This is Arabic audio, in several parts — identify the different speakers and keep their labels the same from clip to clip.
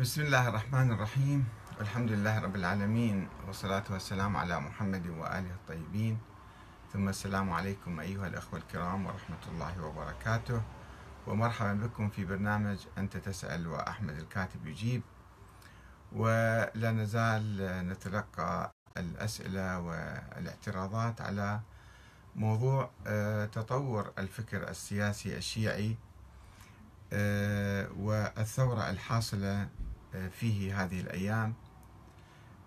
Speaker 1: بسم الله الرحمن الرحيم. والحمد لله رب العالمين والصلاة والسلام على محمد وآله الطيبين. ثم السلام عليكم أيها الأخوة الكرام ورحمة الله وبركاته. ومرحبا بكم في برنامج أنت تسأل وأحمد الكاتب يجيب. ولا نزال نتلقى الأسئلة والاعتراضات على موضوع آه، تطور الفكر السياسي الشيعي والثورة الحاصلة آه، فيه هذه الأيام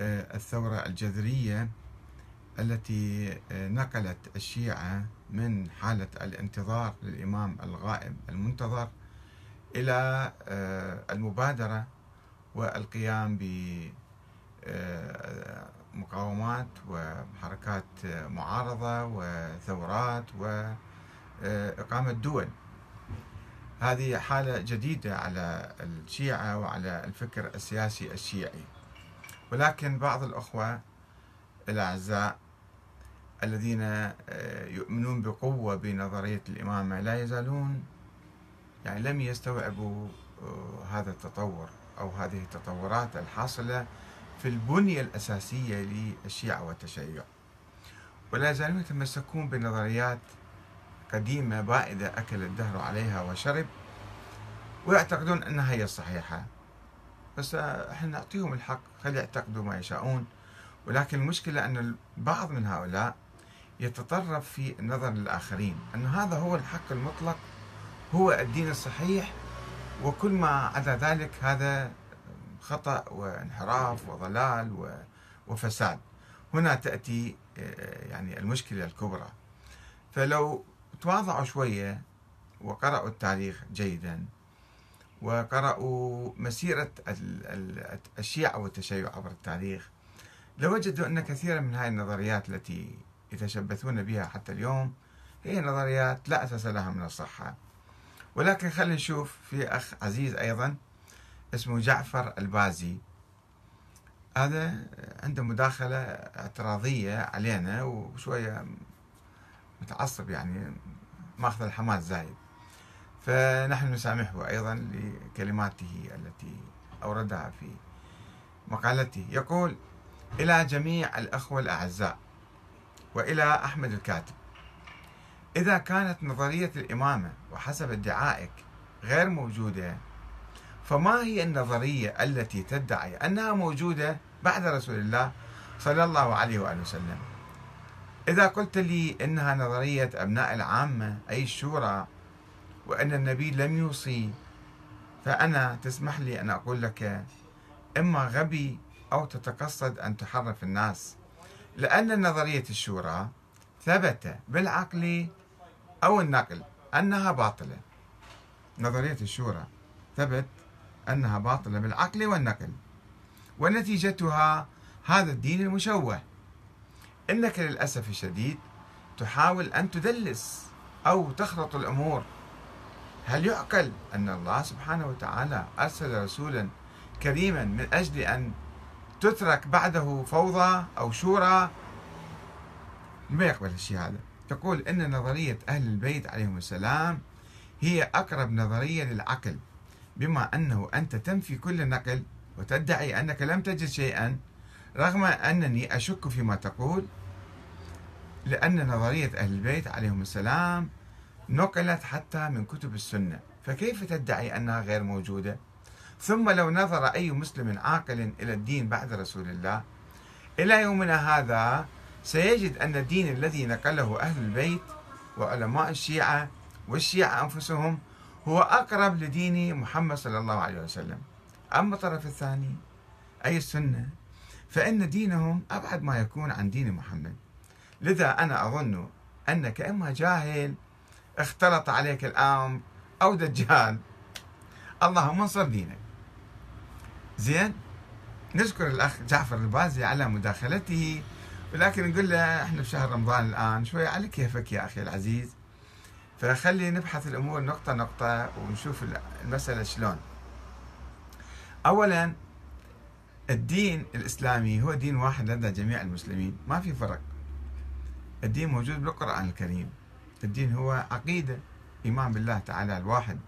Speaker 1: آه، الثورة الجذرية التي نقلت الشيعة من حالة الانتظار للإمام الغائب المنتظر إلى المبادرة والقيام بمقاومات وحركات معارضة وثورات وإقامة دول. هذه حالة جديدة على الشيعة وعلى الفكر السياسي الشيعي. ولكن بعض الأخوة الأعزاء الذين آه، يؤمنون بقوة بنظرية الإمامة لا يزالون يعني لم يستوعبوا آه، هذا التطور أو هذه التطورات الحاصلة في البنية الأساسية للشيعة والتشيع. ولا يزالون يتمسكون بنظريات قديمة بائدة أكل الدهر عليها وشرب ويعتقدون أنها هي الصحيحة. بس إحنا نعطيهم الحق خلي يعتقدوا ما يشاءون. ولكن المشكلة أن البعض من هؤلاء يتطرف في النظر للآخرين أن هذا هو الحق المطلق هو الدين الصحيح وكل ما عدا ذلك هذا خطأ وانحراف وضلال وفساد. هنا تأتي آه، يعني المشكلة الكبرى. فلو تواضعوا شوية وقرأوا التاريخ جيدا وقرأوا مسيرة الشيعة والتشيع عبر التاريخ. لوجدوا أن كثيرا من هذه النظريات التي يتشبثون بها حتى اليوم هي نظريات لا أساس لها من الصحة. ولكن خلينا نشوف في أخ عزيز أيضا اسمه جعفر البازي. هذا عنده مداخلة اعتراضية علينا وشوية متعصب يعني ماخذ الحماس زايد. فنحن نسامحه أيضا لكلماته التي أوردها في مقالته. يقول إلى جميع الأخوة الأعزاء وإلى أحمد الكاتب إذا كانت نظرية الإمامة وحسب ادعائك غير موجودة فما هي النظرية التي تدعي أنها موجودة بعد رسول الله صلى الله عليه وآله وسلم؟ إذا قلت لي إنها نظرية أبناء العامة أي الشورى وأن النبي لم يوصي فأنا تسمح لي أن أقول لك إما غبي أو تتقصد أن تحرف الناس. لأن نظرية الشورى ثبت بالعقل أو النقل أنها باطلة. نظرية الشورى ثبت أنها باطلة بالعقل والنقل. ونتيجتها هذا الدين المشوه. إنك للأسف الشديد تحاول أن تدلس أو تخلط الأمور. هل يعقل أن الله سبحانه وتعالى أرسل رسولا كريما من أجل أن تترك بعده فوضى أو شورى؟ ما يقبل الشيء هذا؟ تقول إن نظرية أهل البيت عليهم السلام هي أقرب نظرية للعقل بما أنه أنت تنفي كل نقل وتدعي أنك لم تجد شيئا. رغم أنني أشك فيما تقول لأن نظرية أهل البيت عليهم السلام نقلت حتى من كتب السنة. فكيف تدعي أنها غير موجودة؟ ثم لو نظر أي مسلم عاقل إلى الدين بعد رسول الله إلى يومنا هذا سيجد أن الدين الذي نقله أهل البيت وعلماء الشيعة والشيعة أنفسهم هو أقرب لدين محمد صلى الله عليه وسلم. أما الطرف الثاني أي السنة؟ فإن دينهم أبعد ما يكون عن دين محمد. لذا أنا أظن أنك إما جاهل اختلط عليك الأمر أو دجال. اللهم انصر دينك. زين؟ نشكر الأخ جعفر البازي على مداخلته ولكن نقول له إحنا في شهر رمضان الآن شوي على كيفك يا أخي العزيز. فخلي نبحث الأمور نقطة نقطة ونشوف المسألة شلون. أولا الدين الإسلامي هو دين واحد لدى جميع المسلمين. ما في فرق. الدين موجود بالقرآن الكريم. الدين هو عقيدة إيمان بالله تعالى الواحد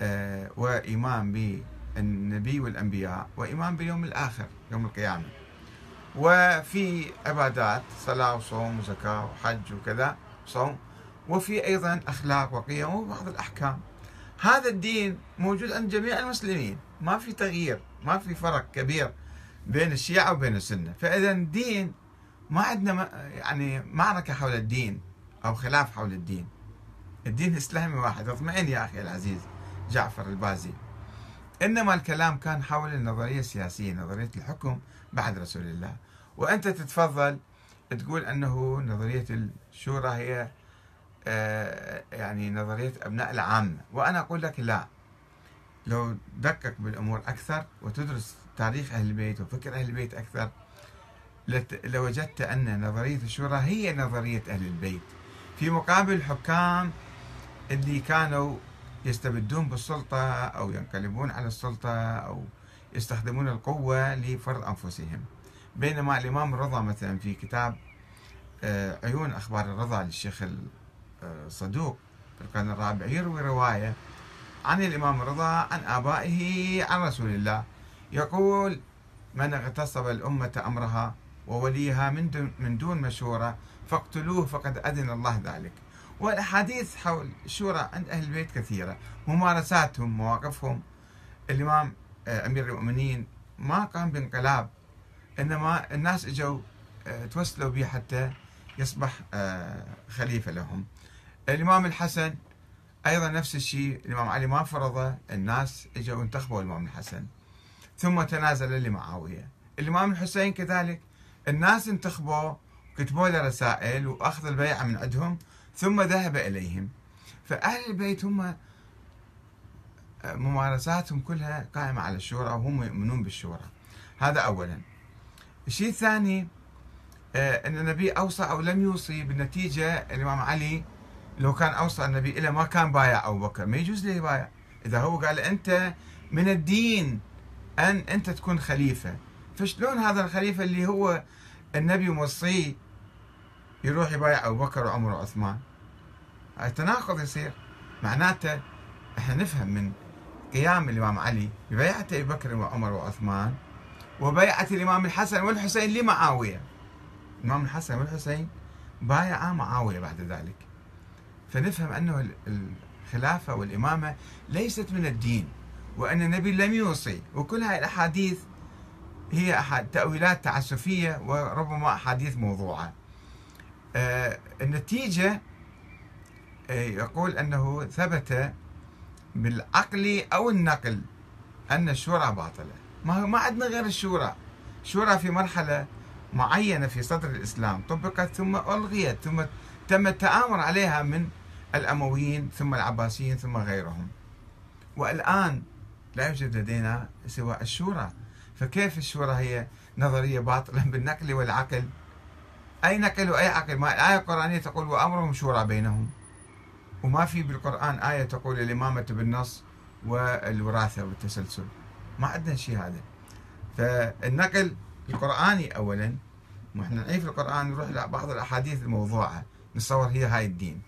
Speaker 1: آه، وإيمان النبي والأنبياء وإيمان باليوم الآخر يوم القيامة. وفي عبادات صلاة وصوم وزكاة وحج وكذا صوم. وفي أيضا أخلاق وقيم وبعض الأحكام. هذا الدين موجود عند جميع المسلمين. ما في تغيير. ما في فرق كبير بين الشيعة وبين السنة. فإذا الدين ما عندنا يعني معركة حول الدين أو خلاف حول الدين. الدين الإسلامي واحد. اطمئن يا أخي العزيز جعفر البازي. إنما الكلام كان حول النظرية السياسية نظرية الحكم بعد رسول الله. وأنت تتفضل تقول أنه نظرية الشورى هي آه، يعني نظرية أبناء العامة. وأنا أقول لك لا. لو دقق بالأمور أكثر وتدرس تاريخ أهل البيت وفكر أهل البيت أكثر لوجدت أن نظرية الشورى هي نظرية أهل البيت. في مقابل الحكام اللي كانوا يستبدون بالسلطة أو ينقلبون على السلطة أو يستخدمون القوة لفرض أنفسهم. بينما الإمام الرضا مثلا في كتاب آه، عيون أخبار الرضا للشيخ الصدوق في القرن الرابع يروي رواية عن الإمام الرضا عن آبائه عن رسول الله. يقول من اغتصب الأمة أمرها ووليها من دون, من دون مشورة فاقتلوه فقد أذن الله ذلك. والأحاديث حول الشورى عند أهل البيت كثيرة. ممارساتهم مواقفهم. الإمام آه، أمير المؤمنين ما قام بانقلاب. إنما الناس إجوا آه، توسلوا به حتى يصبح آه، خليفة لهم. الإمام الحسن أيضا نفس الشيء الإمام علي ما فرضه الناس اجوا انتخبوا الإمام الحسن ثم تنازل لمعاوية الإمام الحسين كذلك الناس انتخبوا كتبوا له رسائل وأخذ البيعة من عندهم ثم ذهب إليهم. فأهل البيت هم ممارساتهم كلها قائمة على الشورى وهم يؤمنون بالشورى. هذا أولا. الشيء الثاني آه، أن النبي أوصى أو لم يوصي بالنتيجة الإمام علي لو كان أوصى النبي إلى ما كان بايع أبو بكر ما يجوز له يبايع إذا هو قال أنت من الدين أن أنت تكون خليفة. فشلون هذا الخليفة اللي هو النبي موصيه يروح يبايع أبو بكر وعمر وعثمان؟ التناقض يصير. معناته إحنا نفهم من قيام الإمام علي ببيعة أبي بكر وعمر وعثمان وبيعة الإمام الحسن والحسين لمعاوية. الإمام الحسن والحسين بايعا معاوية بعد ذلك. فنفهم أنه الخلافة والإمامة ليست من الدين وأن النبي لم يوصي وكل هاي الأحاديث هي أحد تأويلات تعسفية وربما أحاديث موضوعة. آه النتيجة آه يقول أنه ثبت بالعقل أو النقل أن الشورى باطلة. ما هو ما عندنا غير الشورى. الشورى في مرحلة معينة في صدر الإسلام طبقت ثم ألغيت ثم تم التآمر عليها من الأمويين ثم العباسيين ثم غيرهم. والآن لا يوجد لدينا سوى الشورى. فكيف الشورى هي نظرية باطلة بالنقل والعقل؟ أي نقل وأي عقل؟ ما الآية القرآنية تقول وأمرهم شورى بينهم. وما في بالقرآن آية تقول الإمامة بالنص والوراثة والتسلسل. ما عندنا شيء هذا. فالنقل القرآني أولا وإحنا نعيف القرآن نروح لبعض الأحاديث الموضوعة. نتصور هي هاي الدين.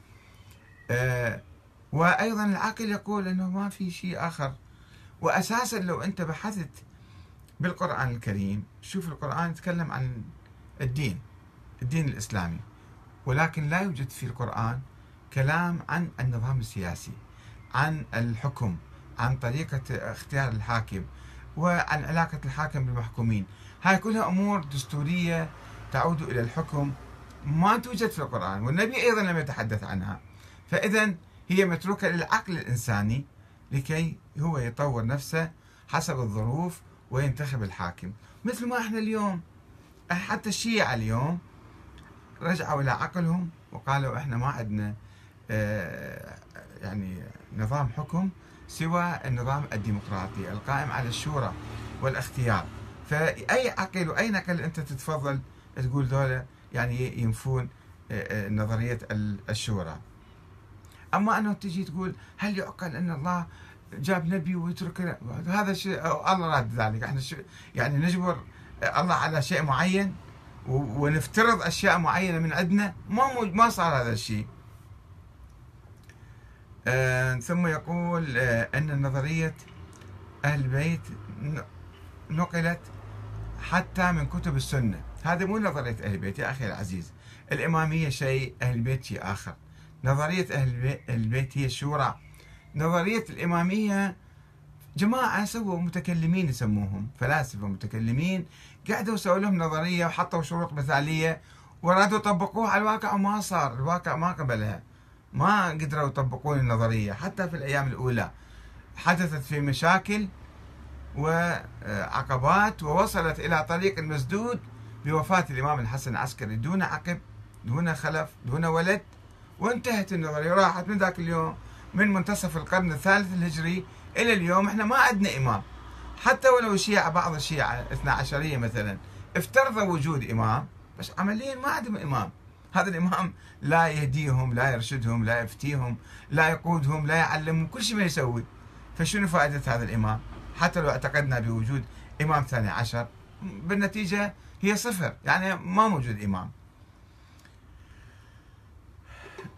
Speaker 1: وأيضا العقل يقول أنه ما في شيء آخر. وأساسا لو أنت بحثت بالقرآن الكريم شوف القرآن يتكلم عن الدين الدين الإسلامي. ولكن لا يوجد في القرآن كلام عن النظام السياسي عن الحكم عن طريقة اختيار الحاكم وعن علاقة الحاكم بالمحكومين. هاي كلها أمور دستورية تعود إلى الحكم ما توجد في القرآن. والنبي أيضا لم يتحدث عنها. فإذا هي متروكة للعقل الإنساني لكي هو يطور نفسه حسب الظروف وينتخب الحاكم. مثل ما إحنا اليوم. حتى الشيعة اليوم رجعوا إلى عقلهم وقالوا إحنا ما عندنا آه، يعني نظام حكم سوى النظام الديمقراطي القائم على الشورى والاختيار. فأي عقل وأي نقل أنت تتفضل تقول ذولا يعني ينفون آه، آه، نظرية الشورى. أما أنه تجي تقول هل يعقل أن الله جاب نبي ويترك هذا شيء الله راد ذلك. إحنا يعني نجبر الله على شيء معين ونفترض أشياء معينة من عندنا ما ما صار هذا الشيء. آه ثم يقول آه أن نظرية أهل البيت نقلت حتى من كتب السنة. هذا مو نظرية أهل البيت يا أخي العزيز. الإمامية شيء أهل البيت شيء آخر. نظرية أهل البيت هي الشورى. نظرية الإمامية جماعة سووا متكلمين يسموهم فلاسفة متكلمين قعدوا سووا لهم نظرية وحطوا شروط مثالية ورادوا يطبقوها على الواقع وما صار الواقع ما قبلها. ما قدروا يطبقون النظرية حتى في الأيام الأولى. حدثت في مشاكل وعقبات ووصلت إلى طريق مسدود بوفاة الإمام الحسن العسكري دون عقب دون خلف دون ولد. وانتهت النظرية. راحت من ذاك اليوم من منتصف القرن الثالث الهجري إلى اليوم. إحنا ما عندنا إمام. حتى ولو الشيعة بعض الشيعة اثنا عشرية مثلا افترضوا وجود إمام بس عمليا ما عندهم إمام. هذا الإمام لا يهديهم لا يرشدهم لا يفتيهم لا يقودهم لا يعلمهم كل شيء ما يسوي. فشنو فائدة هذا الإمام؟ حتى لو اعتقدنا بوجود إمام ثاني عشر بالنتيجة هي صفر. يعني ما موجود إمام.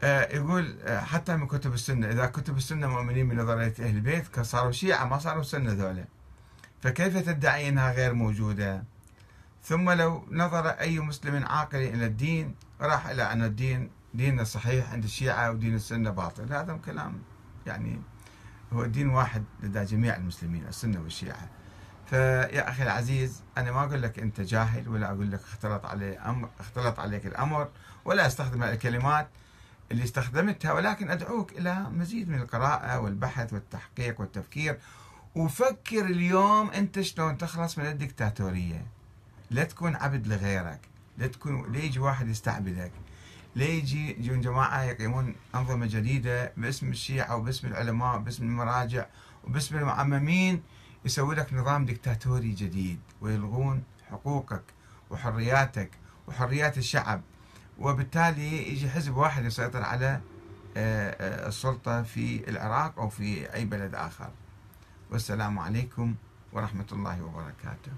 Speaker 1: يقول آه، حتى من كتب السنة إذا كتب السنة مؤمنين بنظرية أهل البيت صاروا شيعة ما صاروا سنة ذولا. فكيف تدعي أنها غير موجودة؟ ثم لو نظر أي مسلم عاقل إلى الدين راح إلى أن الدين ديننا صحيح عند الشيعة ودين السنة باطل. هذا كلام يعني هو الدين واحد لدى جميع المسلمين السنة والشيعة. فيا أخي العزيز أنا ما أقول لك أنت جاهل ولا أقول لك اختلط علي أمر اختلط عليك الأمر ولا أستخدم الكلمات اللي استخدمتها ولكن أدعوك إلى مزيد من القراءة والبحث والتحقيق والتفكير. وفكر اليوم أنت شلون تخلص من الدكتاتورية. لا تكون عبد لغيرك لا تكون ليجي واحد يستعبدك. ليجي يجون جماعة يقيمون أنظمة جديدة باسم الشيعة وباسم العلماء وباسم المراجع وباسم المعممين يسوي لك نظام دكتاتوري جديد ويلغون حقوقك وحرياتك وحريات الشعب. وبالتالي يجي حزب واحد يسيطر على آه، آه، السلطة في العراق أو في أي بلد آخر. والسلام عليكم ورحمة الله وبركاته.